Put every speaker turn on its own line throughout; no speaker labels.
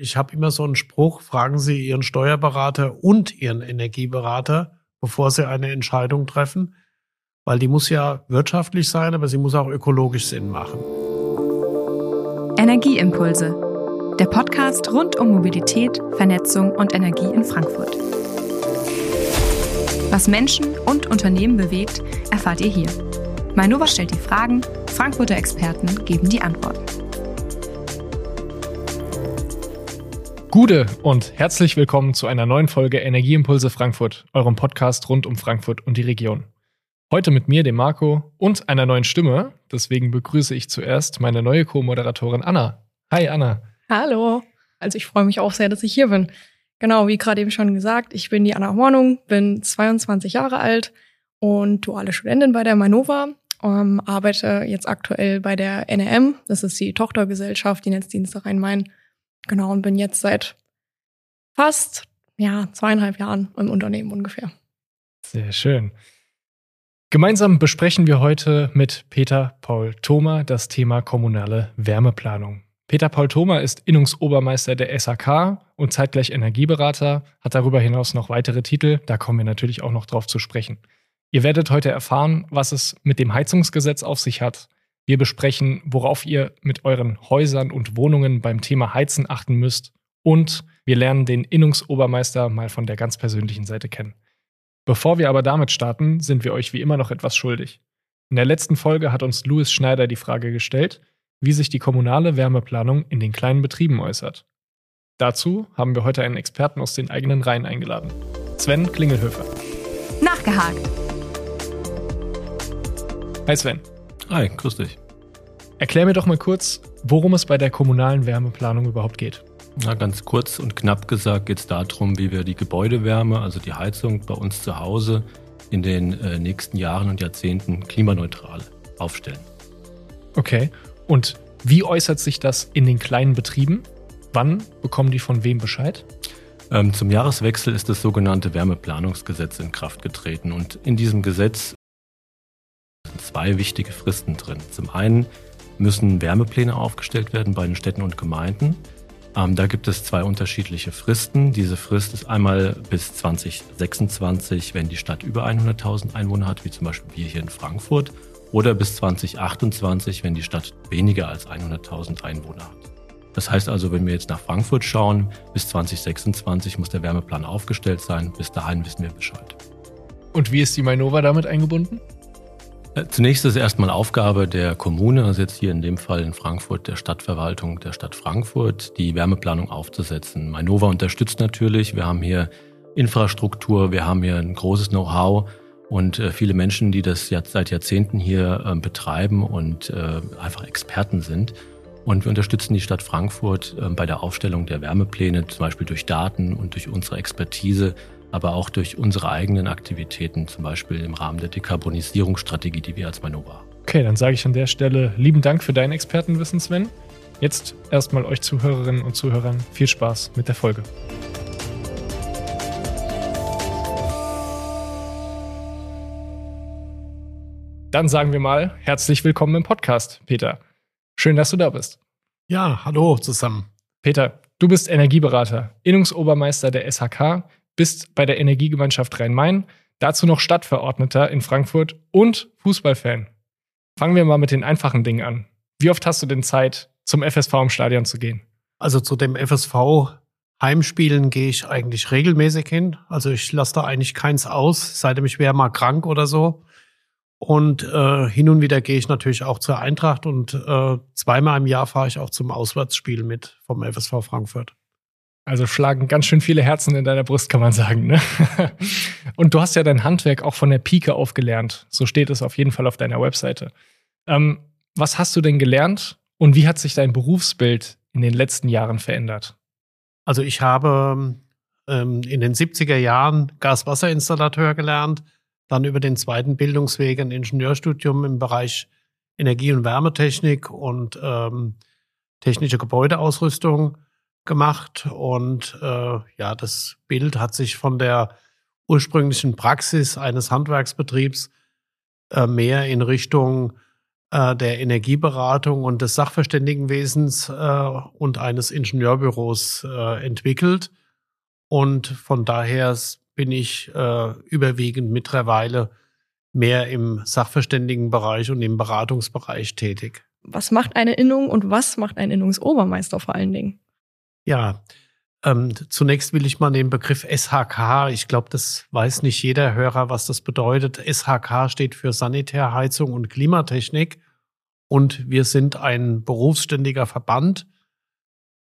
Ich habe immer so einen Spruch, fragen Sie Ihren Steuerberater und Ihren Energieberater, bevor Sie eine Entscheidung treffen, weil die muss ja wirtschaftlich sein, aber sie muss auch ökologisch Sinn machen.
Energieimpulse, der Podcast rund um Mobilität, Vernetzung und Energie in Frankfurt. Was Menschen und Unternehmen bewegt, erfahrt ihr hier. Mainova stellt die Fragen, Frankfurter Experten geben die Antworten.
Gute und herzlich willkommen zu einer neuen Folge Energieimpulse Frankfurt, eurem Podcast rund um Frankfurt und die Region. Heute mit mir, dem Marco, und einer neuen Stimme. Deswegen begrüße ich zuerst meine neue Co-Moderatorin Anna. Hi Anna.
Hallo. Also ich freue mich auch sehr, dass ich hier bin. Genau, wie gerade eben schon gesagt, ich bin die Anna Hornung, bin 22 Jahre alt und duale Studentin bei der Manova, ähm, arbeite jetzt aktuell bei der NRM, das ist die Tochtergesellschaft, die Netzdienste Rhein-Main Genau, und bin jetzt seit fast ja, zweieinhalb Jahren im Unternehmen ungefähr.
Sehr schön. Gemeinsam besprechen wir heute mit Peter Paul Thoma das Thema kommunale Wärmeplanung. Peter Paul Thoma ist Innungsobermeister der SAK und zeitgleich Energieberater, hat darüber hinaus noch weitere Titel, da kommen wir natürlich auch noch drauf zu sprechen. Ihr werdet heute erfahren, was es mit dem Heizungsgesetz auf sich hat, wir besprechen, worauf ihr mit euren Häusern und Wohnungen beim Thema Heizen achten müsst. Und wir lernen den Innungsobermeister mal von der ganz persönlichen Seite kennen. Bevor wir aber damit starten, sind wir euch wie immer noch etwas schuldig. In der letzten Folge hat uns Louis Schneider die Frage gestellt, wie sich die kommunale Wärmeplanung in den kleinen Betrieben äußert. Dazu haben wir heute einen Experten aus den eigenen Reihen eingeladen. Sven Klingelhöfer.
Nachgehakt.
Hi Sven.
Hi, grüß dich.
Erklär mir doch mal kurz, worum es bei der kommunalen Wärmeplanung überhaupt geht.
Na, ganz kurz und knapp gesagt geht es darum, wie wir die Gebäudewärme, also die Heizung bei uns zu Hause in den äh, nächsten Jahren und Jahrzehnten klimaneutral aufstellen.
Okay. Und wie äußert sich das in den kleinen Betrieben? Wann bekommen die von wem Bescheid?
Ähm, zum Jahreswechsel ist das sogenannte Wärmeplanungsgesetz in Kraft getreten. Und in diesem Gesetz zwei wichtige Fristen drin. Zum einen müssen Wärmepläne aufgestellt werden bei den Städten und Gemeinden. Ähm, da gibt es zwei unterschiedliche Fristen. Diese Frist ist einmal bis 2026, wenn die Stadt über 100.000 Einwohner hat, wie zum Beispiel wir hier in Frankfurt, oder bis 2028, wenn die Stadt weniger als 100.000 Einwohner hat. Das heißt also, wenn wir jetzt nach Frankfurt schauen, bis 2026 muss der Wärmeplan aufgestellt sein. Bis dahin wissen wir Bescheid.
Und wie ist die Mainova damit eingebunden?
Äh, zunächst ist erstmal Aufgabe der Kommune, also jetzt hier in dem Fall in Frankfurt der Stadtverwaltung der Stadt Frankfurt, die Wärmeplanung aufzusetzen. Mainova unterstützt natürlich. Wir haben hier Infrastruktur, wir haben hier ein großes Know-how und äh, viele Menschen, die das seit Jahrzehnten hier äh, betreiben und äh, einfach Experten sind. Und wir unterstützen die Stadt Frankfurt äh, bei der Aufstellung der Wärmepläne, zum Beispiel durch Daten und durch unsere Expertise aber auch durch unsere eigenen Aktivitäten, zum Beispiel im Rahmen der Dekarbonisierungsstrategie, die wir als Manova haben.
Okay, dann sage ich an der Stelle lieben Dank für dein Expertenwissen, Sven. Jetzt erstmal euch Zuhörerinnen und Zuhörern viel Spaß mit der Folge. Dann sagen wir mal herzlich willkommen im Podcast, Peter. Schön, dass du da bist.
Ja, hallo zusammen.
Peter, du bist Energieberater, Innungsobermeister der SHK bist bei der Energiegemeinschaft Rhein-Main, dazu noch Stadtverordneter in Frankfurt und Fußballfan. Fangen wir mal mit den einfachen Dingen an. Wie oft hast du denn Zeit, zum FSV im Stadion zu gehen?
Also zu dem FSV Heimspielen gehe ich eigentlich regelmäßig hin. Also ich lasse da eigentlich keins aus, seitdem ich wäre mal krank oder so. Und äh, hin und wieder gehe ich natürlich auch zur Eintracht und äh, zweimal im Jahr fahre ich auch zum Auswärtsspiel mit vom FSV Frankfurt.
Also schlagen ganz schön viele Herzen in deiner Brust, kann man sagen. Ne? Und du hast ja dein Handwerk auch von der Pike auf gelernt. So steht es auf jeden Fall auf deiner Webseite. Ähm, was hast du denn gelernt und wie hat sich dein Berufsbild in den letzten Jahren verändert?
Also ich habe ähm, in den 70er Jahren Gaswasserinstallateur gelernt, dann über den zweiten Bildungsweg ein Ingenieurstudium im Bereich Energie- und Wärmetechnik und ähm, technische Gebäudeausrüstung gemacht und äh, ja, das Bild hat sich von der ursprünglichen Praxis eines Handwerksbetriebs äh, mehr in Richtung äh, der Energieberatung und des Sachverständigenwesens äh, und eines Ingenieurbüros äh, entwickelt. Und von daher bin ich äh, überwiegend mittlerweile mehr im Sachverständigenbereich und im Beratungsbereich tätig.
Was macht eine Innung und was macht ein Innungsobermeister vor allen Dingen?
Ja, ähm, zunächst will ich mal den Begriff SHK, ich glaube, das weiß nicht jeder Hörer, was das bedeutet. SHK steht für Sanitärheizung und Klimatechnik und wir sind ein berufsständiger Verband.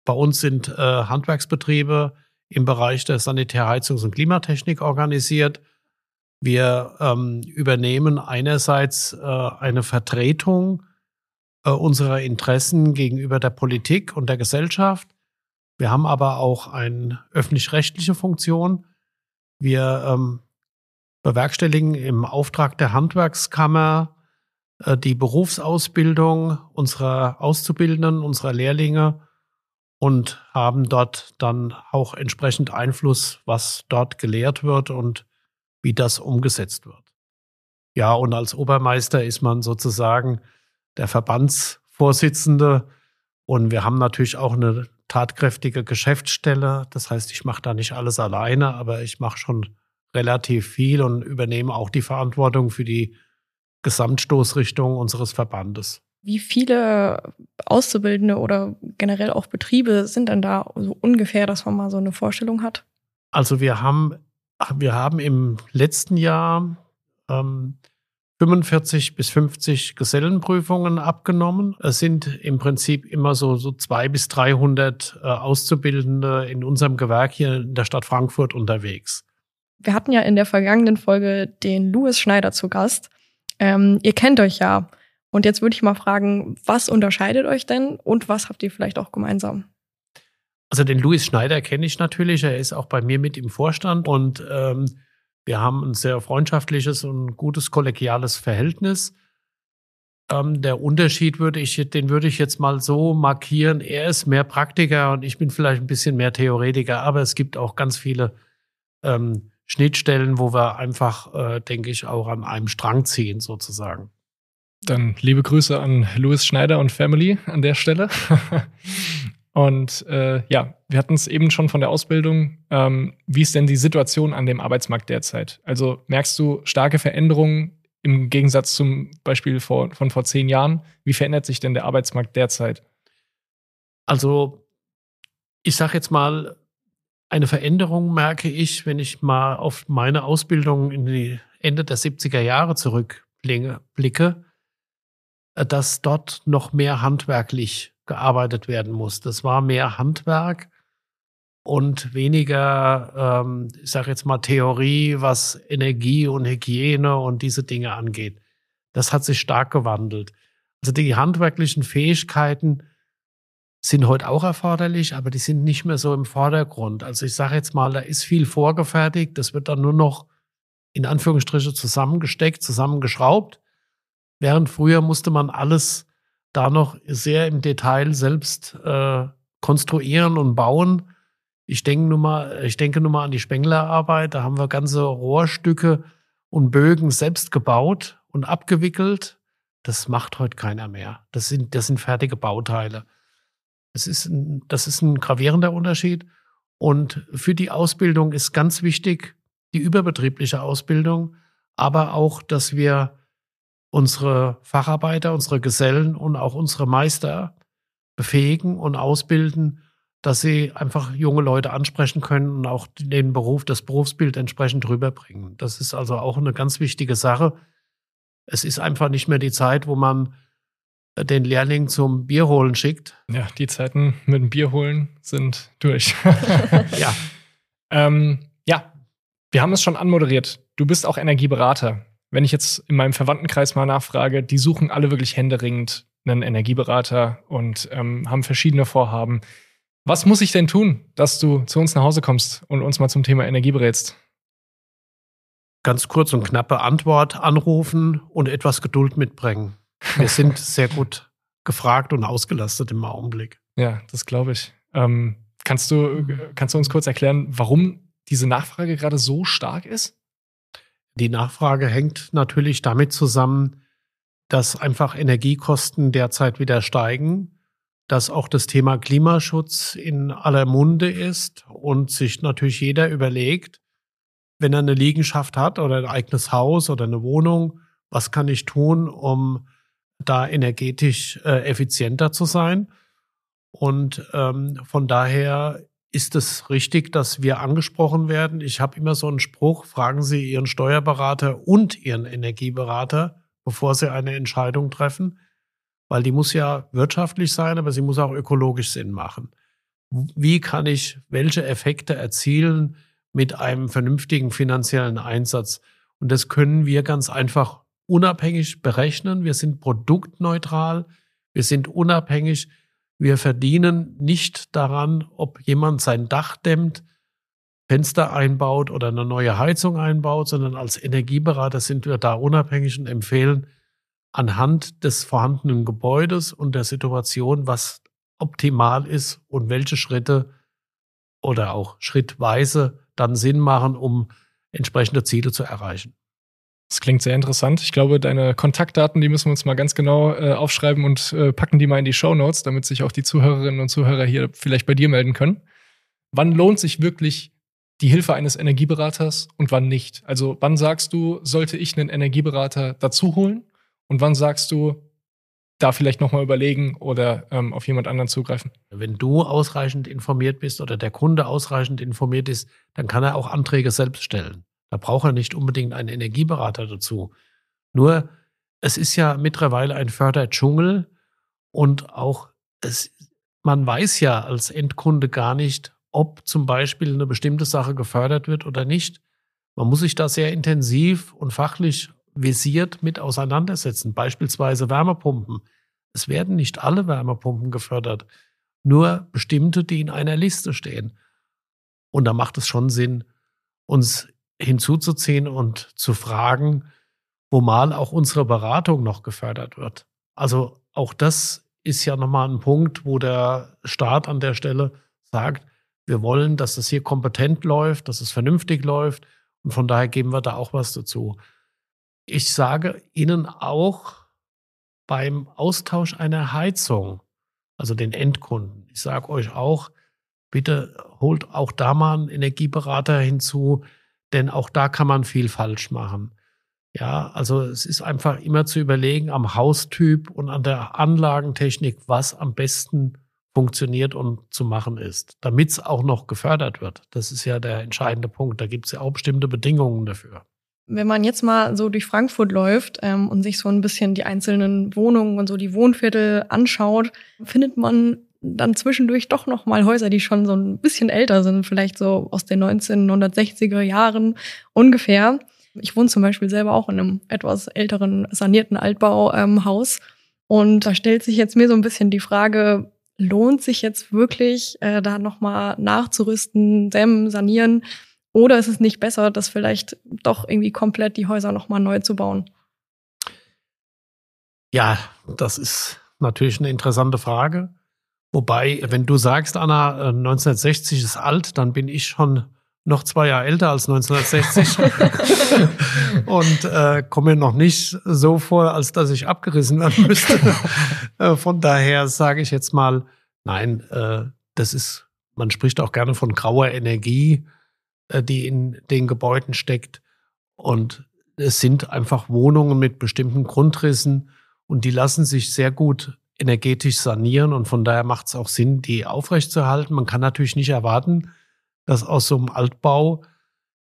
Bei uns sind äh, Handwerksbetriebe im Bereich der Sanitärheizungs- und Klimatechnik organisiert. Wir ähm, übernehmen einerseits äh, eine Vertretung äh, unserer Interessen gegenüber der Politik und der Gesellschaft wir haben aber auch eine öffentlich-rechtliche Funktion. Wir ähm, bewerkstelligen im Auftrag der Handwerkskammer äh, die Berufsausbildung unserer Auszubildenden, unserer Lehrlinge und haben dort dann auch entsprechend Einfluss, was dort gelehrt wird und wie das umgesetzt wird. Ja, und als Obermeister ist man sozusagen der Verbandsvorsitzende. Und wir haben natürlich auch eine tatkräftige Geschäftsstelle. Das heißt, ich mache da nicht alles alleine, aber ich mache schon relativ viel und übernehme auch die Verantwortung für die Gesamtstoßrichtung unseres Verbandes.
Wie viele Auszubildende oder generell auch Betriebe sind denn da so ungefähr, dass man mal so eine Vorstellung hat?
Also wir haben, wir haben im letzten Jahr ähm, 45 bis 50 Gesellenprüfungen abgenommen. Es sind im Prinzip immer so, so zwei bis 300 äh, Auszubildende in unserem Gewerk hier in der Stadt Frankfurt unterwegs.
Wir hatten ja in der vergangenen Folge den Louis Schneider zu Gast. Ähm, ihr kennt euch ja. Und jetzt würde ich mal fragen, was unterscheidet euch denn und was habt ihr vielleicht auch gemeinsam?
Also den Louis Schneider kenne ich natürlich. Er ist auch bei mir mit im Vorstand und ähm, wir haben ein sehr freundschaftliches und gutes kollegiales Verhältnis. Ähm, der Unterschied würde ich, den würde ich jetzt mal so markieren. Er ist mehr Praktiker und ich bin vielleicht ein bisschen mehr Theoretiker, aber es gibt auch ganz viele ähm, Schnittstellen, wo wir einfach, äh, denke ich, auch an einem Strang ziehen, sozusagen.
Dann liebe Grüße an Louis Schneider und Family an der Stelle. Und äh, ja, wir hatten es eben schon von der Ausbildung. Ähm, wie ist denn die Situation an dem Arbeitsmarkt derzeit? Also merkst du starke Veränderungen im Gegensatz zum Beispiel vor, von vor zehn Jahren? Wie verändert sich denn der Arbeitsmarkt derzeit?
Also ich sage jetzt mal, eine Veränderung merke ich, wenn ich mal auf meine Ausbildung in die Ende der 70er Jahre zurückblicke, äh, dass dort noch mehr handwerklich gearbeitet werden muss. Das war mehr Handwerk und weniger, ähm, ich sage jetzt mal, Theorie, was Energie und Hygiene und diese Dinge angeht. Das hat sich stark gewandelt. Also die handwerklichen Fähigkeiten sind heute auch erforderlich, aber die sind nicht mehr so im Vordergrund. Also ich sage jetzt mal, da ist viel vorgefertigt, das wird dann nur noch in Anführungsstriche zusammengesteckt, zusammengeschraubt. Während früher musste man alles da noch sehr im Detail selbst äh, konstruieren und bauen. Ich denke nur mal, ich denke nur mal an die Spenglerarbeit. Da haben wir ganze Rohrstücke und Bögen selbst gebaut und abgewickelt. Das macht heute keiner mehr. Das sind, das sind fertige Bauteile. Das ist, ein, das ist ein gravierender Unterschied. Und für die Ausbildung ist ganz wichtig die überbetriebliche Ausbildung, aber auch, dass wir unsere Facharbeiter, unsere Gesellen und auch unsere Meister befähigen und ausbilden, dass sie einfach junge Leute ansprechen können und auch den Beruf, das Berufsbild entsprechend rüberbringen. Das ist also auch eine ganz wichtige Sache. Es ist einfach nicht mehr die Zeit, wo man den Lehrling zum Bier holen schickt.
Ja, die Zeiten mit dem Bier holen sind durch.
ja.
Ähm, ja, wir haben es schon anmoderiert. Du bist auch Energieberater wenn ich jetzt in meinem Verwandtenkreis mal nachfrage, die suchen alle wirklich händeringend einen Energieberater und ähm, haben verschiedene Vorhaben. Was muss ich denn tun, dass du zu uns nach Hause kommst und uns mal zum Thema Energie berätst?
Ganz kurz und knappe Antwort: Anrufen und etwas Geduld mitbringen. Wir sind sehr gut gefragt und ausgelastet im Augenblick.
Ja, das glaube ich. Ähm, kannst, du, kannst du uns kurz erklären, warum diese Nachfrage gerade so stark ist?
Die Nachfrage hängt natürlich damit zusammen, dass einfach Energiekosten derzeit wieder steigen, dass auch das Thema Klimaschutz in aller Munde ist und sich natürlich jeder überlegt, wenn er eine Liegenschaft hat oder ein eigenes Haus oder eine Wohnung, was kann ich tun, um da energetisch äh, effizienter zu sein? Und ähm, von daher ist es richtig, dass wir angesprochen werden. Ich habe immer so einen Spruch, fragen Sie Ihren Steuerberater und Ihren Energieberater, bevor Sie eine Entscheidung treffen, weil die muss ja wirtschaftlich sein, aber sie muss auch ökologisch Sinn machen. Wie kann ich welche Effekte erzielen mit einem vernünftigen finanziellen Einsatz? Und das können wir ganz einfach unabhängig berechnen. Wir sind produktneutral, wir sind unabhängig wir verdienen nicht daran, ob jemand sein Dach dämmt, Fenster einbaut oder eine neue Heizung einbaut, sondern als Energieberater sind wir da unabhängig und empfehlen anhand des vorhandenen Gebäudes und der Situation, was optimal ist und welche Schritte oder auch schrittweise dann Sinn machen, um entsprechende Ziele zu erreichen.
Das klingt sehr interessant. Ich glaube, deine Kontaktdaten, die müssen wir uns mal ganz genau äh, aufschreiben und äh, packen die mal in die Show Notes, damit sich auch die Zuhörerinnen und Zuhörer hier vielleicht bei dir melden können. Wann lohnt sich wirklich die Hilfe eines Energieberaters und wann nicht? Also wann sagst du, sollte ich einen Energieberater dazu holen und wann sagst du, da vielleicht nochmal überlegen oder ähm, auf jemand anderen zugreifen?
Wenn du ausreichend informiert bist oder der Kunde ausreichend informiert ist, dann kann er auch Anträge selbst stellen. Da braucht er nicht unbedingt einen Energieberater dazu. Nur, es ist ja mittlerweile ein Förderdschungel und auch es, man weiß ja als Endkunde gar nicht, ob zum Beispiel eine bestimmte Sache gefördert wird oder nicht. Man muss sich da sehr intensiv und fachlich visiert mit auseinandersetzen. Beispielsweise Wärmepumpen. Es werden nicht alle Wärmepumpen gefördert, nur bestimmte, die in einer Liste stehen. Und da macht es schon Sinn, uns hinzuzuziehen und zu fragen, wo mal auch unsere Beratung noch gefördert wird. Also auch das ist ja nochmal ein Punkt, wo der Staat an der Stelle sagt, wir wollen, dass es hier kompetent läuft, dass es vernünftig läuft und von daher geben wir da auch was dazu. Ich sage Ihnen auch beim Austausch einer Heizung, also den Endkunden, ich sage euch auch, bitte holt auch da mal einen Energieberater hinzu, denn auch da kann man viel falsch machen. Ja, also es ist einfach immer zu überlegen am Haustyp und an der Anlagentechnik, was am besten funktioniert und zu machen ist, damit es auch noch gefördert wird. Das ist ja der entscheidende Punkt. Da gibt es ja auch bestimmte Bedingungen dafür.
Wenn man jetzt mal so durch Frankfurt läuft ähm, und sich so ein bisschen die einzelnen Wohnungen und so die Wohnviertel anschaut, findet man dann zwischendurch doch noch mal Häuser, die schon so ein bisschen älter sind, vielleicht so aus den 1960er Jahren ungefähr. Ich wohne zum Beispiel selber auch in einem etwas älteren sanierten Altbauhaus. Ähm, und da stellt sich jetzt mir so ein bisschen die Frage, lohnt sich jetzt wirklich, äh, da nochmal nachzurüsten, dämmen, sanieren? Oder ist es nicht besser, das vielleicht doch irgendwie komplett die Häuser nochmal neu zu bauen?
Ja, das ist natürlich eine interessante Frage. Wobei, wenn du sagst, Anna, 1960 äh, ist alt, dann bin ich schon noch zwei Jahre älter als 1960 und äh, komme mir noch nicht so vor, als dass ich abgerissen werden müsste. äh, von daher sage ich jetzt mal, nein, äh, das ist, man spricht auch gerne von grauer Energie, äh, die in den Gebäuden steckt. Und es sind einfach Wohnungen mit bestimmten Grundrissen und die lassen sich sehr gut energetisch sanieren und von daher macht es auch Sinn, die aufrechtzuerhalten. Man kann natürlich nicht erwarten, dass aus so einem Altbau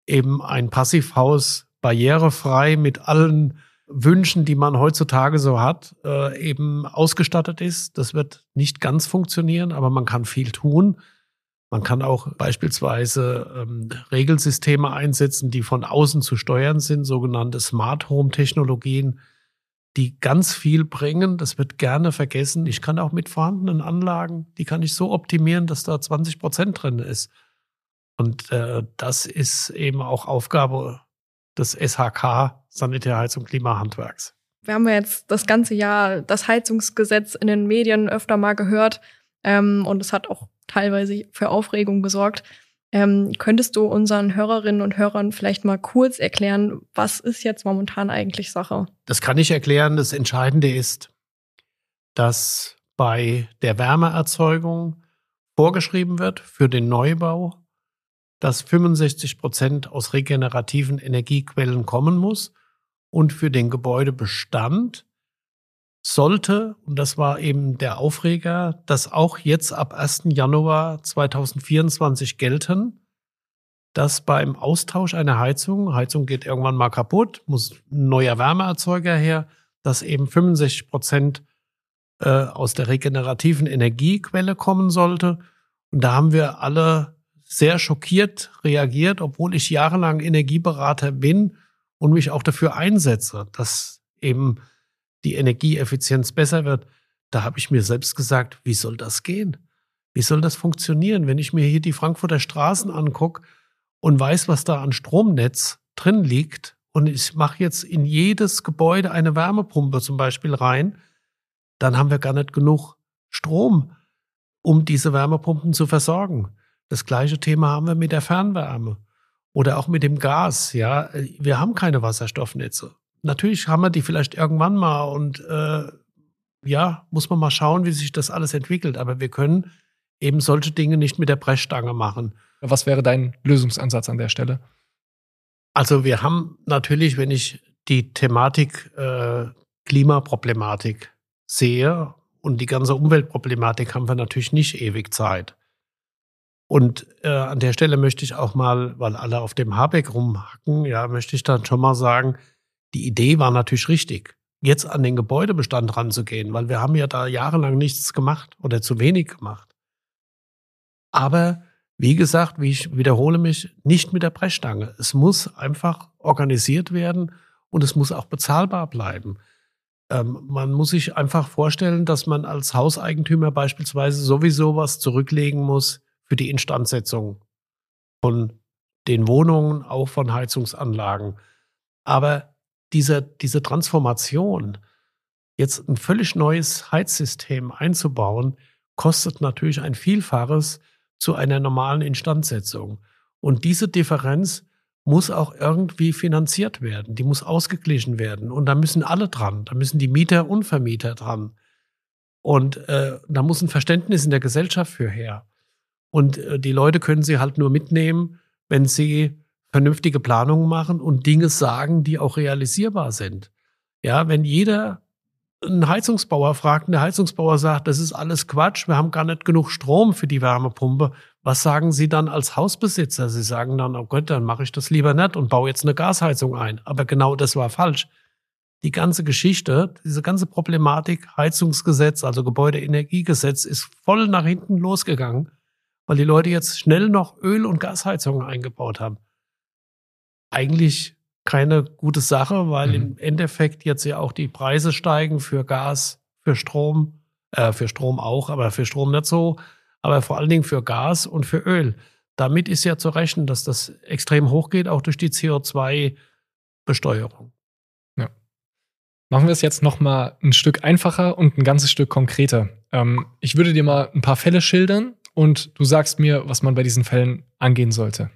eben ein Passivhaus barrierefrei mit allen Wünschen, die man heutzutage so hat, äh, eben ausgestattet ist. Das wird nicht ganz funktionieren, aber man kann viel tun. Man kann auch beispielsweise ähm, Regelsysteme einsetzen, die von außen zu steuern sind, sogenannte Smart Home Technologien die ganz viel bringen. Das wird gerne vergessen. Ich kann auch mit vorhandenen Anlagen, die kann ich so optimieren, dass da 20 Prozent drin ist. Und äh, das ist eben auch Aufgabe des SHK, Sanitär, Heizung, Klimahandwerks.
Wir haben ja jetzt das ganze Jahr das Heizungsgesetz in den Medien öfter mal gehört. Ähm, und es hat auch teilweise für Aufregung gesorgt. Ähm, könntest du unseren Hörerinnen und Hörern vielleicht mal kurz erklären, was ist jetzt momentan eigentlich Sache?
Das kann ich erklären. Das Entscheidende ist, dass bei der Wärmeerzeugung vorgeschrieben wird für den Neubau, dass 65 Prozent aus regenerativen Energiequellen kommen muss und für den Gebäudebestand sollte, und das war eben der Aufreger, das auch jetzt ab 1. Januar 2024 gelten, dass beim Austausch einer Heizung, Heizung geht irgendwann mal kaputt, muss ein neuer Wärmeerzeuger her, dass eben 65 Prozent äh, aus der regenerativen Energiequelle kommen sollte. Und da haben wir alle sehr schockiert reagiert, obwohl ich jahrelang Energieberater bin und mich auch dafür einsetze, dass eben die Energieeffizienz besser wird, da habe ich mir selbst gesagt, wie soll das gehen? Wie soll das funktionieren, wenn ich mir hier die Frankfurter Straßen angucke und weiß, was da an Stromnetz drin liegt und ich mache jetzt in jedes Gebäude eine Wärmepumpe zum Beispiel rein, dann haben wir gar nicht genug Strom, um diese Wärmepumpen zu versorgen. Das gleiche Thema haben wir mit der Fernwärme oder auch mit dem Gas. Ja, wir haben keine Wasserstoffnetze natürlich haben wir die vielleicht irgendwann mal und äh, ja, muss man mal schauen, wie sich das alles entwickelt. Aber wir können eben solche Dinge nicht mit der Brechstange machen.
Was wäre dein Lösungsansatz an der Stelle?
Also wir haben natürlich, wenn ich die Thematik äh, Klimaproblematik sehe und die ganze Umweltproblematik, haben wir natürlich nicht ewig Zeit. Und äh, an der Stelle möchte ich auch mal, weil alle auf dem Habeck rumhacken, ja, möchte ich dann schon mal sagen, die Idee war natürlich richtig, jetzt an den Gebäudebestand ranzugehen, weil wir haben ja da jahrelang nichts gemacht oder zu wenig gemacht. Aber wie gesagt, wie ich wiederhole mich, nicht mit der Brechstange. Es muss einfach organisiert werden und es muss auch bezahlbar bleiben. Ähm, man muss sich einfach vorstellen, dass man als Hauseigentümer beispielsweise sowieso was zurücklegen muss für die Instandsetzung von den Wohnungen, auch von Heizungsanlagen. Aber diese, diese Transformation, jetzt ein völlig neues Heizsystem einzubauen, kostet natürlich ein Vielfaches zu einer normalen Instandsetzung. Und diese Differenz muss auch irgendwie finanziert werden. Die muss ausgeglichen werden. Und da müssen alle dran. Da müssen die Mieter und Vermieter dran. Und äh, da muss ein Verständnis in der Gesellschaft für her. Und äh, die Leute können sie halt nur mitnehmen, wenn sie vernünftige Planungen machen und Dinge sagen, die auch realisierbar sind. Ja, wenn jeder einen Heizungsbauer fragt und der Heizungsbauer sagt, das ist alles Quatsch, wir haben gar nicht genug Strom für die Wärmepumpe, was sagen Sie dann als Hausbesitzer? Sie sagen dann, oh Gott, dann mache ich das lieber nicht und baue jetzt eine Gasheizung ein. Aber genau das war falsch. Die ganze Geschichte, diese ganze Problematik Heizungsgesetz, also Gebäudeenergiegesetz, ist voll nach hinten losgegangen, weil die Leute jetzt schnell noch Öl- und Gasheizungen eingebaut haben eigentlich keine gute Sache, weil mhm. im Endeffekt jetzt ja auch die Preise steigen für Gas, für Strom, äh, für Strom auch, aber für Strom nicht so, aber vor allen Dingen für Gas und für Öl. Damit ist ja zu rechnen, dass das extrem hoch geht, auch durch die CO2-Besteuerung.
Ja. Machen wir es jetzt noch mal ein Stück einfacher und ein ganzes Stück konkreter. Ähm, ich würde dir mal ein paar Fälle schildern und du sagst mir, was man bei diesen Fällen angehen sollte.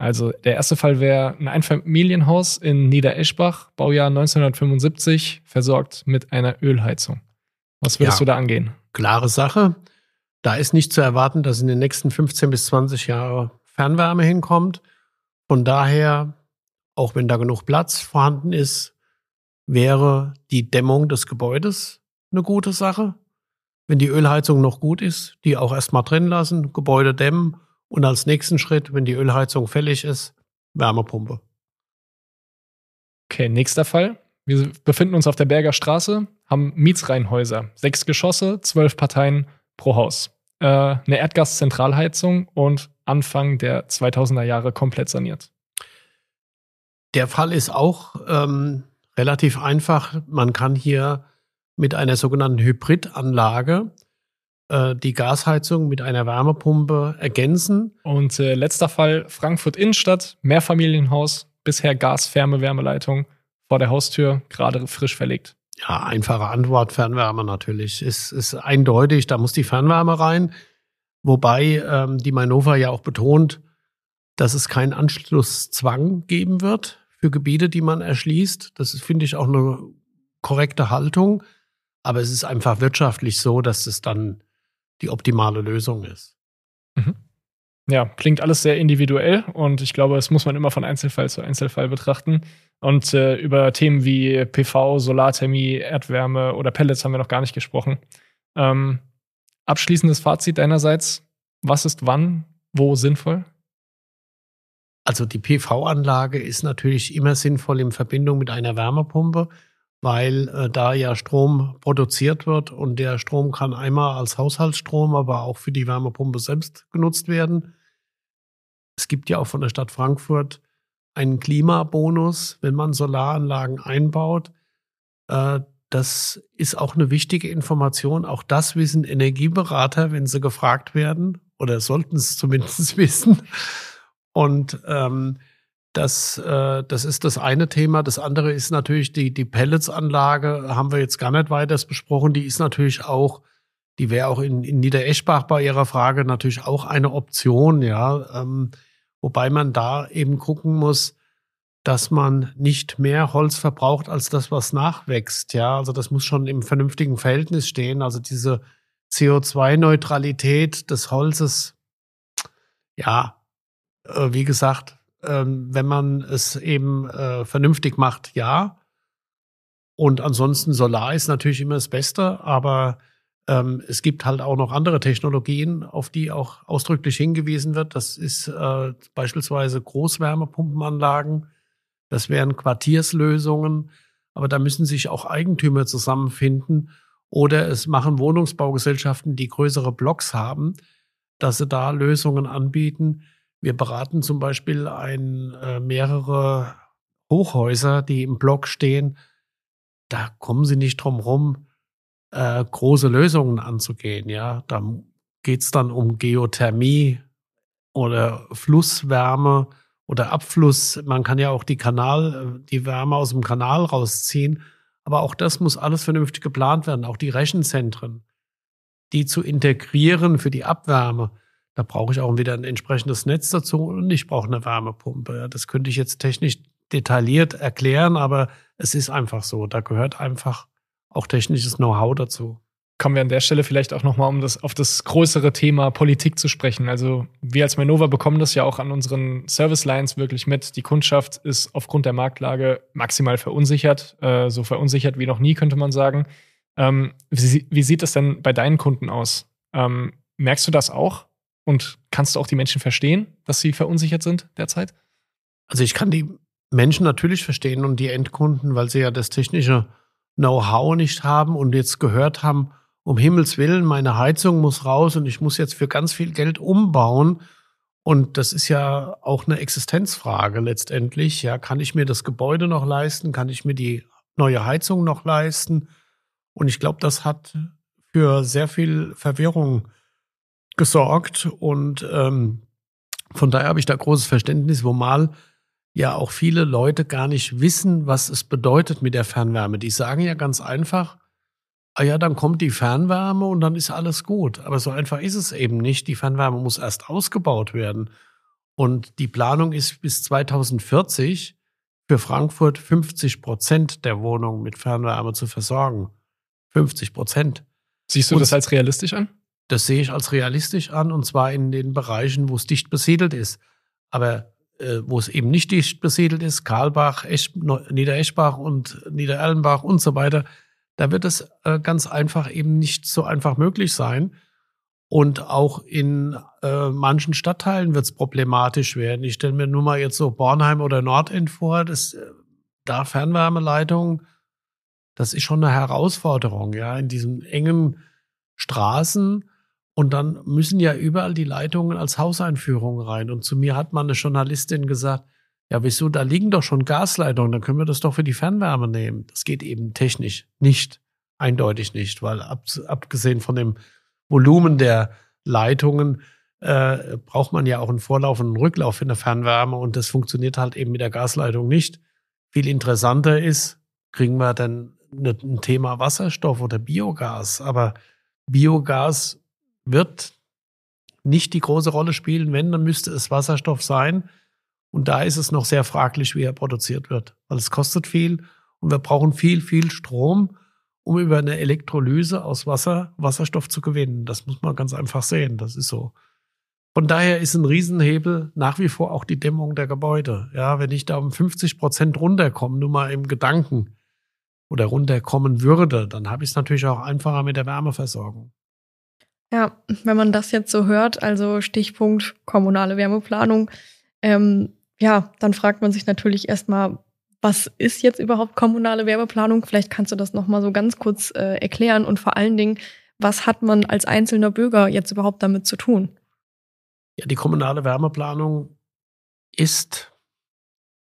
Also der erste Fall wäre ein Einfamilienhaus in Niedereschbach, Baujahr 1975, versorgt mit einer Ölheizung. Was würdest ja, du da angehen?
Klare Sache. Da ist nicht zu erwarten, dass in den nächsten 15 bis 20 Jahren Fernwärme hinkommt. Von daher, auch wenn da genug Platz vorhanden ist, wäre die Dämmung des Gebäudes eine gute Sache. Wenn die Ölheizung noch gut ist, die auch erstmal drin lassen, Gebäude dämmen und als nächsten Schritt, wenn die Ölheizung fällig ist, Wärmepumpe.
Okay, nächster Fall. Wir befinden uns auf der Berger Straße, haben Mietsreihenhäuser, sechs Geschosse, zwölf Parteien pro Haus. Äh, eine Erdgaszentralheizung und Anfang der 2000er Jahre komplett saniert.
Der Fall ist auch ähm, relativ einfach. Man kann hier mit einer sogenannten Hybridanlage äh, die Gasheizung mit einer Wärmepumpe ergänzen.
Und äh, letzter Fall, Frankfurt Innenstadt, Mehrfamilienhaus, bisher Gas-Fernwärmeleitung vor der Haustür, gerade frisch verlegt.
Ja, einfache Antwort, Fernwärme natürlich. Ist, ist eindeutig, da muss die Fernwärme rein. Wobei ähm, die Mainova ja auch betont, dass es keinen Anschlusszwang geben wird für Gebiete, die man erschließt. Das ist, finde ich, auch eine korrekte Haltung. Aber es ist einfach wirtschaftlich so, dass es dann die optimale Lösung ist.
Mhm. Ja, klingt alles sehr individuell und ich glaube, es muss man immer von Einzelfall zu Einzelfall betrachten. Und äh, über Themen wie PV, Solarthermie, Erdwärme oder Pellets haben wir noch gar nicht gesprochen. Ähm, abschließendes Fazit deinerseits: Was ist wann, wo sinnvoll?
Also die PV-Anlage ist natürlich immer sinnvoll in Verbindung mit einer Wärmepumpe, weil äh, da ja Strom produziert wird und der Strom kann einmal als Haushaltsstrom, aber auch für die Wärmepumpe selbst genutzt werden. Es gibt ja auch von der Stadt Frankfurt einen Klimabonus, wenn man Solaranlagen einbaut. Äh, das ist auch eine wichtige Information. Auch das wissen Energieberater, wenn sie gefragt werden, oder sollten es zumindest wissen. Und ähm, das, äh, das ist das eine Thema. Das andere ist natürlich die, die Pelletsanlage, haben wir jetzt gar nicht weiter besprochen. Die ist natürlich auch, die wäre auch in, in Niedereschbach bei Ihrer Frage natürlich auch eine Option, ja. Ähm, wobei man da eben gucken muss, dass man nicht mehr Holz verbraucht als das, was nachwächst. Ja, also das muss schon im vernünftigen Verhältnis stehen. Also diese CO2-Neutralität des Holzes, ja, äh, wie gesagt, äh, wenn man es eben äh, vernünftig macht, ja. Und ansonsten Solar ist natürlich immer das Beste, aber ähm, es gibt halt auch noch andere Technologien, auf die auch ausdrücklich hingewiesen wird. Das ist äh, beispielsweise Großwärmepumpenanlagen. Das wären Quartierslösungen. Aber da müssen sich auch Eigentümer zusammenfinden. Oder es machen Wohnungsbaugesellschaften, die größere Blocks haben, dass sie da Lösungen anbieten, wir beraten zum Beispiel ein, äh, mehrere Hochhäuser, die im Block stehen. Da kommen sie nicht drum rum, äh, große Lösungen anzugehen. Ja, da geht es dann um Geothermie oder Flusswärme oder Abfluss. Man kann ja auch die Kanal, die Wärme aus dem Kanal rausziehen. Aber auch das muss alles vernünftig geplant werden. Auch die Rechenzentren, die zu integrieren für die Abwärme. Da brauche ich auch wieder ein entsprechendes Netz dazu und ich brauche eine Wärmepumpe. Das könnte ich jetzt technisch detailliert erklären, aber es ist einfach so. Da gehört einfach auch technisches Know-how dazu.
Kommen wir an der Stelle vielleicht auch nochmal, um das, auf das größere Thema Politik zu sprechen. Also wir als Manova bekommen das ja auch an unseren Service Lines wirklich mit. Die Kundschaft ist aufgrund der Marktlage maximal verunsichert, äh, so verunsichert wie noch nie, könnte man sagen. Ähm, wie, wie, sieht das denn bei deinen Kunden aus? Ähm, merkst du das auch? Und kannst du auch die Menschen verstehen, dass sie verunsichert sind derzeit?
Also ich kann die Menschen natürlich verstehen und die Endkunden, weil sie ja das technische Know-how nicht haben und jetzt gehört haben, um Himmels Willen, meine Heizung muss raus und ich muss jetzt für ganz viel Geld umbauen. Und das ist ja auch eine Existenzfrage letztendlich. Ja, kann ich mir das Gebäude noch leisten? Kann ich mir die neue Heizung noch leisten? Und ich glaube, das hat für sehr viel Verwirrung gesorgt und ähm, von daher habe ich da großes Verständnis, wo mal ja auch viele Leute gar nicht wissen, was es bedeutet mit der Fernwärme. Die sagen ja ganz einfach, ah ja, dann kommt die Fernwärme und dann ist alles gut. Aber so einfach ist es eben nicht. Die Fernwärme muss erst ausgebaut werden. Und die Planung ist bis 2040 für Frankfurt 50 Prozent der Wohnungen mit Fernwärme zu versorgen. 50 Prozent.
Siehst du und das als realistisch an?
Das sehe ich als realistisch an und zwar in den Bereichen, wo es dicht besiedelt ist. Aber äh, wo es eben nicht dicht besiedelt ist, Karlbach, Esch, Niedereschbach und Niedererlenbach und so weiter, da wird es äh, ganz einfach eben nicht so einfach möglich sein. Und auch in äh, manchen Stadtteilen wird es problematisch werden. Ich stelle mir nur mal jetzt so Bornheim oder Nordend vor, das, äh, da Fernwärmeleitung, das ist schon eine Herausforderung, ja, in diesen engen Straßen und dann müssen ja überall die Leitungen als Hauseinführung rein. Und zu mir hat mal eine Journalistin gesagt, ja, wieso, da liegen doch schon Gasleitungen, dann können wir das doch für die Fernwärme nehmen. Das geht eben technisch nicht, eindeutig nicht, weil ab, abgesehen von dem Volumen der Leitungen äh, braucht man ja auch einen Vorlauf und einen Rücklauf für eine Fernwärme und das funktioniert halt eben mit der Gasleitung nicht. Viel interessanter ist, kriegen wir dann ein Thema Wasserstoff oder Biogas, aber Biogas wird nicht die große Rolle spielen. Wenn, dann müsste es Wasserstoff sein. Und da ist es noch sehr fraglich, wie er produziert wird, weil es kostet viel und wir brauchen viel, viel Strom, um über eine Elektrolyse aus Wasser Wasserstoff zu gewinnen. Das muss man ganz einfach sehen. Das ist so. Von daher ist ein Riesenhebel nach wie vor auch die Dämmung der Gebäude. Ja, wenn ich da um 50 Prozent runterkomme, nur mal im Gedanken oder runterkommen würde, dann habe ich es natürlich auch einfacher mit der Wärmeversorgung.
Ja, wenn man das jetzt so hört, also Stichpunkt kommunale Wärmeplanung, ähm, ja, dann fragt man sich natürlich erstmal, was ist jetzt überhaupt kommunale Wärmeplanung? Vielleicht kannst du das nochmal so ganz kurz äh, erklären und vor allen Dingen, was hat man als einzelner Bürger jetzt überhaupt damit zu tun?
Ja, die kommunale Wärmeplanung ist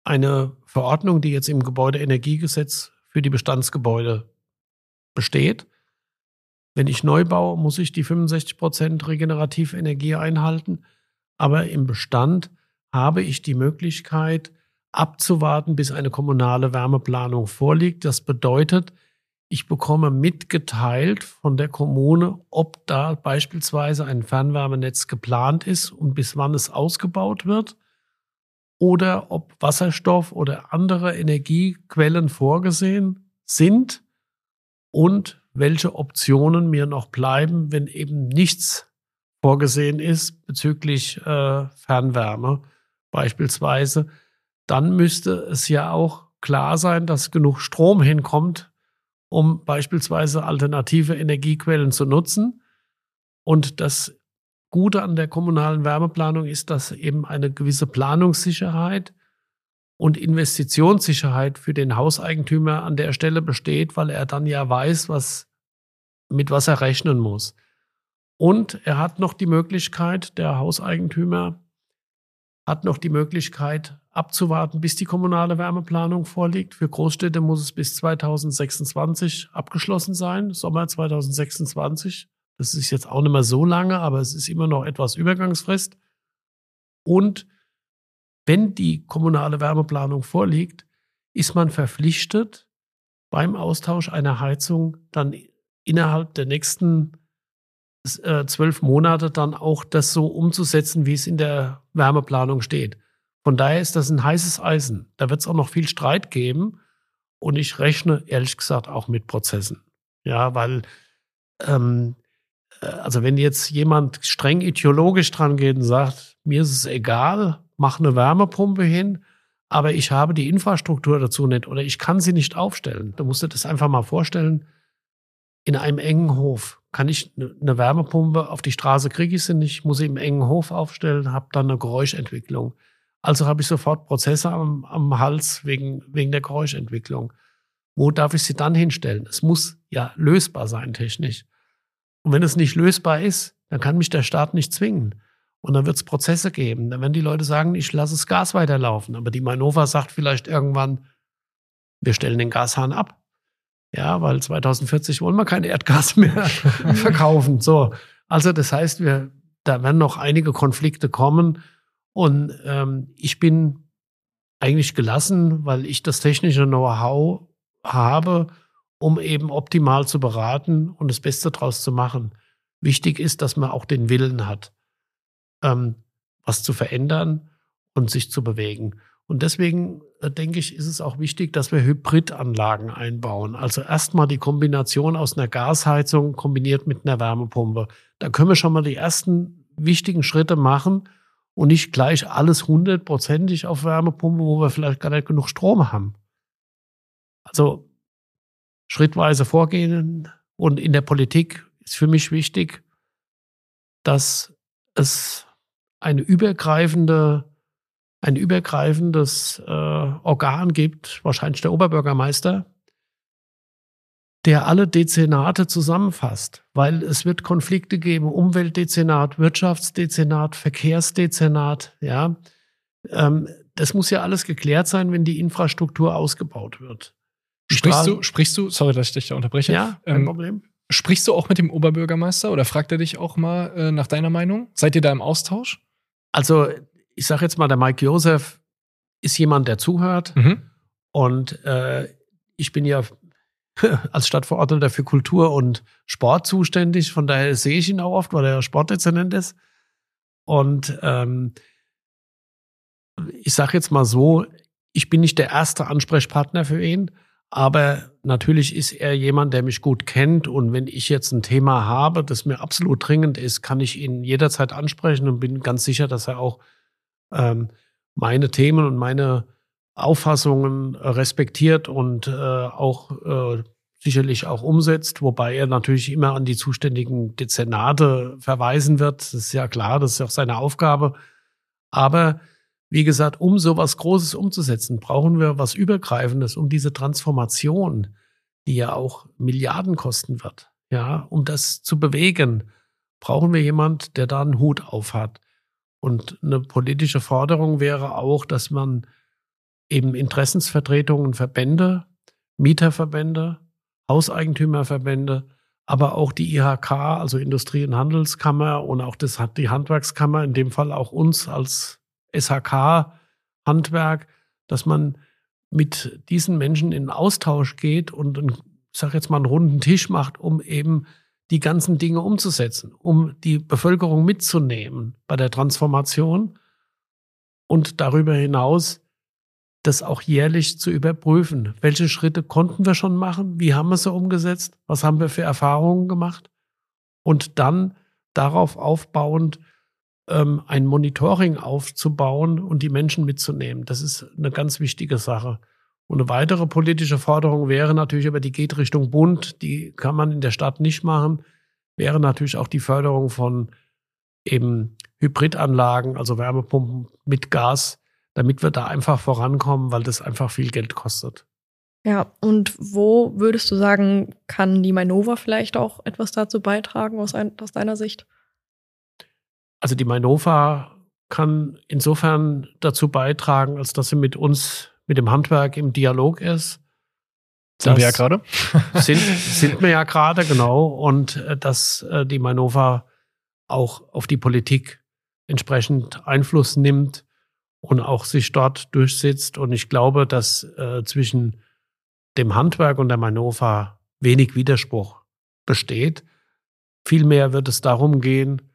eine Verordnung, die jetzt im Gebäudeenergiegesetz für die Bestandsgebäude besteht. Wenn ich neu baue, muss ich die 65 Prozent regenerative Energie einhalten. Aber im Bestand habe ich die Möglichkeit, abzuwarten, bis eine kommunale Wärmeplanung vorliegt. Das bedeutet, ich bekomme mitgeteilt von der Kommune, ob da beispielsweise ein Fernwärmenetz geplant ist und bis wann es ausgebaut wird oder ob Wasserstoff oder andere Energiequellen vorgesehen sind und welche Optionen mir noch bleiben, wenn eben nichts vorgesehen ist bezüglich äh, Fernwärme beispielsweise, dann müsste es ja auch klar sein, dass genug Strom hinkommt, um beispielsweise alternative Energiequellen zu nutzen. Und das Gute an der kommunalen Wärmeplanung ist, dass eben eine gewisse Planungssicherheit und Investitionssicherheit für den Hauseigentümer an der Stelle besteht, weil er dann ja weiß, was, mit was er rechnen muss. Und er hat noch die Möglichkeit, der Hauseigentümer hat noch die Möglichkeit abzuwarten, bis die kommunale Wärmeplanung vorliegt. Für Großstädte muss es bis 2026 abgeschlossen sein, Sommer 2026. Das ist jetzt auch nicht mehr so lange, aber es ist immer noch etwas Übergangsfrist. Und wenn die kommunale Wärmeplanung vorliegt, ist man verpflichtet, beim Austausch einer Heizung dann innerhalb der nächsten äh, zwölf Monate dann auch das so umzusetzen, wie es in der Wärmeplanung steht. Von daher ist das ein heißes Eisen. Da wird es auch noch viel Streit geben. Und ich rechne ehrlich gesagt auch mit Prozessen. Ja, weil, ähm, äh, also wenn jetzt jemand streng ideologisch dran geht und sagt, mir ist es egal, mach eine Wärmepumpe hin, aber ich habe die Infrastruktur dazu nicht oder ich kann sie nicht aufstellen. Du musst dir das einfach mal vorstellen. In einem engen Hof kann ich eine Wärmepumpe auf die Straße kriege ich sie nicht, muss sie im engen Hof aufstellen, habe dann eine Geräuschentwicklung. Also habe ich sofort Prozesse am, am Hals wegen, wegen der Geräuschentwicklung. Wo darf ich sie dann hinstellen? Es muss ja lösbar sein technisch. Und wenn es nicht lösbar ist, dann kann mich der Staat nicht zwingen. Und dann wird es Prozesse geben. Dann werden die Leute sagen, ich lasse das Gas weiterlaufen. Aber die Manova sagt vielleicht irgendwann, wir stellen den Gashahn ab. Ja, weil 2040 wollen wir kein Erdgas mehr verkaufen. So. Also, das heißt, wir, da werden noch einige Konflikte kommen. Und ähm, ich bin eigentlich gelassen, weil ich das technische Know-how habe, um eben optimal zu beraten und das Beste draus zu machen. Wichtig ist, dass man auch den Willen hat, ähm, was zu verändern und sich zu bewegen. Und deswegen äh, denke ich, ist es auch wichtig, dass wir Hybridanlagen einbauen. Also erstmal die Kombination aus einer Gasheizung kombiniert mit einer Wärmepumpe. Da können wir schon mal die ersten wichtigen Schritte machen und nicht gleich alles hundertprozentig auf Wärmepumpe, wo wir vielleicht gar nicht genug Strom haben. Also schrittweise vorgehen und in der Politik ist für mich wichtig, dass es eine übergreifende ein übergreifendes äh, Organ gibt, wahrscheinlich der Oberbürgermeister, der alle Dezernate zusammenfasst, weil es wird Konflikte geben, Umweltdezernat, Wirtschaftsdezernat, Verkehrsdezernat, ja. Ähm, das muss ja alles geklärt sein, wenn die Infrastruktur ausgebaut wird.
Sprichst du, sprichst du, sorry, dass ich dich da unterbreche.
Ja, kein ähm, Problem.
Sprichst du auch mit dem Oberbürgermeister oder fragt er dich auch mal äh, nach deiner Meinung? Seid ihr da im Austausch?
Also ich sage jetzt mal, der Mike Josef ist jemand, der zuhört. Mhm. Und äh, ich bin ja als Stadtverordneter für Kultur und Sport zuständig. Von daher sehe ich ihn auch oft, weil er Sportdezernent ist. Und ähm, ich sage jetzt mal so, ich bin nicht der erste Ansprechpartner für ihn, aber natürlich ist er jemand, der mich gut kennt. Und wenn ich jetzt ein Thema habe, das mir absolut dringend ist, kann ich ihn jederzeit ansprechen und bin ganz sicher, dass er auch ähm, meine Themen und meine Auffassungen respektiert und äh, auch äh, sicherlich auch umsetzt, wobei er natürlich immer an die zuständigen Dezernate verweisen wird. Das ist ja klar, das ist auch seine Aufgabe. Aber wie gesagt, um so was Großes umzusetzen, brauchen wir was Übergreifendes, um diese Transformation, die ja auch Milliarden kosten wird, ja, um das zu bewegen, brauchen wir jemand, der da einen Hut auf hat. Und eine politische Forderung wäre auch, dass man eben Interessensvertretungen, Verbände, Mieterverbände, Hauseigentümerverbände, aber auch die IHK, also Industrie- und Handelskammer und auch das, die Handwerkskammer, in dem Fall auch uns als SHK-Handwerk, dass man mit diesen Menschen in Austausch geht und, ich sage jetzt mal, einen runden Tisch macht, um eben die ganzen Dinge umzusetzen, um die Bevölkerung mitzunehmen bei der Transformation und darüber hinaus das auch jährlich zu überprüfen. Welche Schritte konnten wir schon machen? Wie haben wir sie umgesetzt? Was haben wir für Erfahrungen gemacht? Und dann darauf aufbauend ähm, ein Monitoring aufzubauen und die Menschen mitzunehmen. Das ist eine ganz wichtige Sache. Und eine weitere politische Forderung wäre natürlich, aber die geht Richtung Bund, die kann man in der Stadt nicht machen, wäre natürlich auch die Förderung von eben Hybridanlagen, also Wärmepumpen mit Gas, damit wir da einfach vorankommen, weil das einfach viel Geld kostet.
Ja, und wo würdest du sagen, kann die Mainova vielleicht auch etwas dazu beitragen aus, ein, aus deiner Sicht?
Also die Mainova kann insofern dazu beitragen, als dass sie mit uns, mit dem Handwerk im Dialog ist.
Sind wir ja gerade.
sind, sind wir ja gerade, genau. Und äh, dass äh, die Mainova auch auf die Politik entsprechend Einfluss nimmt und auch sich dort durchsetzt. Und ich glaube, dass äh, zwischen dem Handwerk und der Manova wenig Widerspruch besteht. Vielmehr wird es darum gehen,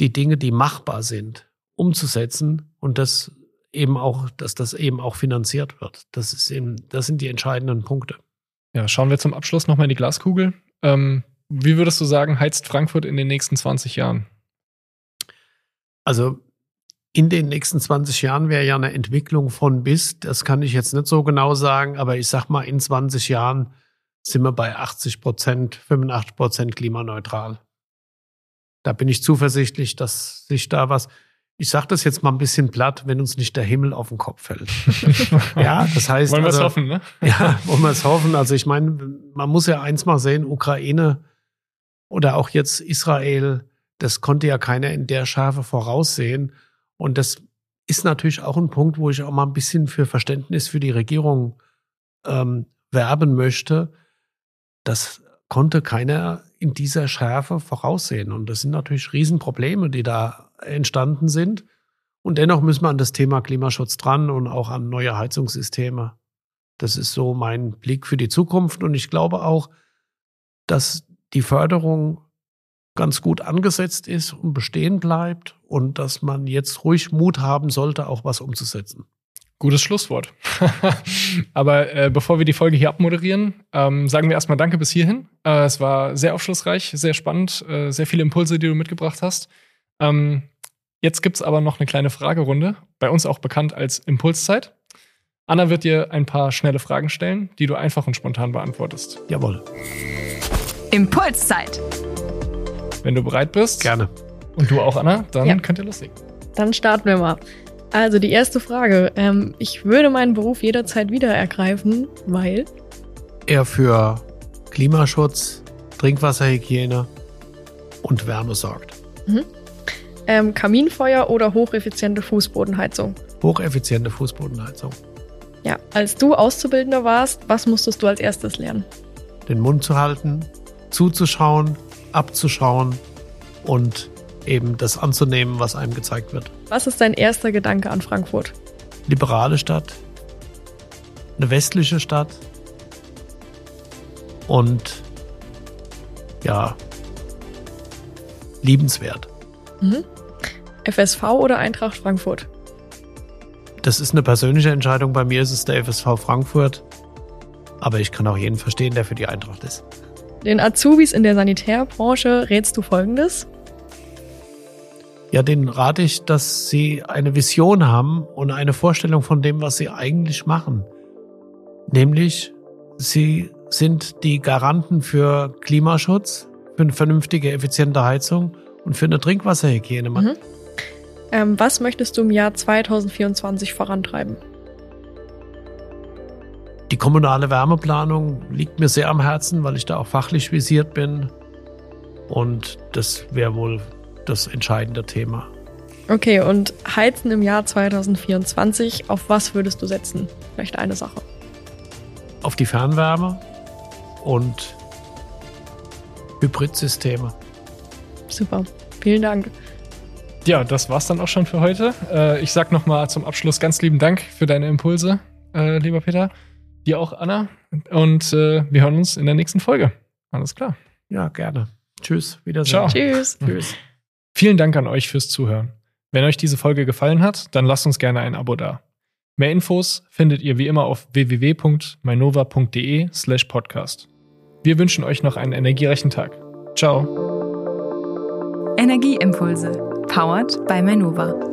die Dinge, die machbar sind, umzusetzen und das eben auch, dass das eben auch finanziert wird. Das ist eben, das sind die entscheidenden Punkte.
Ja, schauen wir zum Abschluss nochmal in die Glaskugel. Ähm, wie würdest du sagen, heizt Frankfurt in den nächsten 20 Jahren?
Also in den nächsten 20 Jahren wäre ja eine Entwicklung von bis, das kann ich jetzt nicht so genau sagen, aber ich sag mal, in 20 Jahren sind wir bei 80 Prozent, 85 Prozent klimaneutral. Da bin ich zuversichtlich, dass sich da was, ich sage das jetzt mal ein bisschen platt, wenn uns nicht der Himmel auf den Kopf fällt. ja, das heißt.
Wollen wir es
also,
hoffen, ne?
ja, wollen wir es hoffen. Also ich meine, man muss ja eins mal sehen, Ukraine oder auch jetzt Israel, das konnte ja keiner in der Schärfe voraussehen. Und das ist natürlich auch ein Punkt, wo ich auch mal ein bisschen für Verständnis für die Regierung ähm, werben möchte. Das konnte keiner in dieser Schärfe voraussehen. Und das sind natürlich Riesenprobleme, die da entstanden sind. Und dennoch müssen wir an das Thema Klimaschutz dran und auch an neue Heizungssysteme. Das ist so mein Blick für die Zukunft. Und ich glaube auch, dass die Förderung ganz gut angesetzt ist und bestehen bleibt und dass man jetzt ruhig Mut haben sollte, auch was umzusetzen.
Gutes Schlusswort. Aber äh, bevor wir die Folge hier abmoderieren, ähm, sagen wir erstmal Danke bis hierhin. Äh, es war sehr aufschlussreich, sehr spannend, äh, sehr viele Impulse, die du mitgebracht hast. Ähm, jetzt gibt es aber noch eine kleine Fragerunde, bei uns auch bekannt als Impulszeit. Anna wird dir ein paar schnelle Fragen stellen, die du einfach und spontan beantwortest.
Jawohl.
Impulszeit.
Wenn du bereit bist.
Gerne.
Und du auch, Anna, dann
Ja.
könnt ihr loslegen.
Dann starten wir mal. Also die erste Frage. Ähm, ich würde meinen Beruf jederzeit wieder ergreifen, weil
Er für Klimaschutz, Trinkwasserhygiene und Wärme sorgt.
ähm, Kaminfeuer oder hocheffiziente Fußbodenheizung.
Hocheffiziente Fußbodenheizung.
Ja, als du Auszubildender warst, was musstest du als erstes lernen?
Den Mund zu halten, zuzuschauen, abzuschauen und eben das anzunehmen, was einem gezeigt wird.
Was ist dein erster Gedanke an Frankfurt?
liberale Stadt, eine westliche Stadt und ja, liebenswert.
Mhm. FSV oder Eintracht Frankfurt?
Das ist eine persönliche Entscheidung. Bei mir ist es der FSV Frankfurt. Aber ich kann auch jeden verstehen, der für die Eintracht ist.
Den Azubis in der Sanitärbranche rätst du Folgendes?
Ja, denen rate ich, dass sie eine Vision haben und eine Vorstellung von dem, was sie eigentlich machen. Nämlich, sie sind die Garanten für Klimaschutz, für eine vernünftige, effiziente Heizung und für eine Trinkwasserhygiene.
Mhm. Ähm, was möchtest du im Jahr 2024 vorantreiben?
Die kommunale Wärmeplanung liegt mir sehr am Herzen, weil ich da auch fachlich visiert bin. Und das wäre wohl das entscheidende Thema.
Okay, und Heizen im Jahr 2024, auf was würdest du setzen? Vielleicht eine Sache.
Auf die Fernwärme und Hybridsysteme.
Super, vielen Dank.
Ja, das war's dann auch schon für heute. Äh, ich sag nochmal zum Abschluss ganz lieben Dank für deine Impulse, äh, lieber Peter. Dir auch, Anna. Und äh, wir hören uns in der nächsten Folge. Alles klar.
Ja, gerne. Tschüss, Wiedersehen.
Ciao.
Tschüss.
Tschüss.
Vielen Dank an euch fürs Zuhören. Wenn euch diese Folge gefallen hat, dann lasst uns gerne ein Abo da. Mehr Infos findet ihr wie immer auf www.mainova.de slash podcast. Wir wünschen euch noch einen energiereichen Tag. Ciao.
Energieimpulse, powered by Mainova.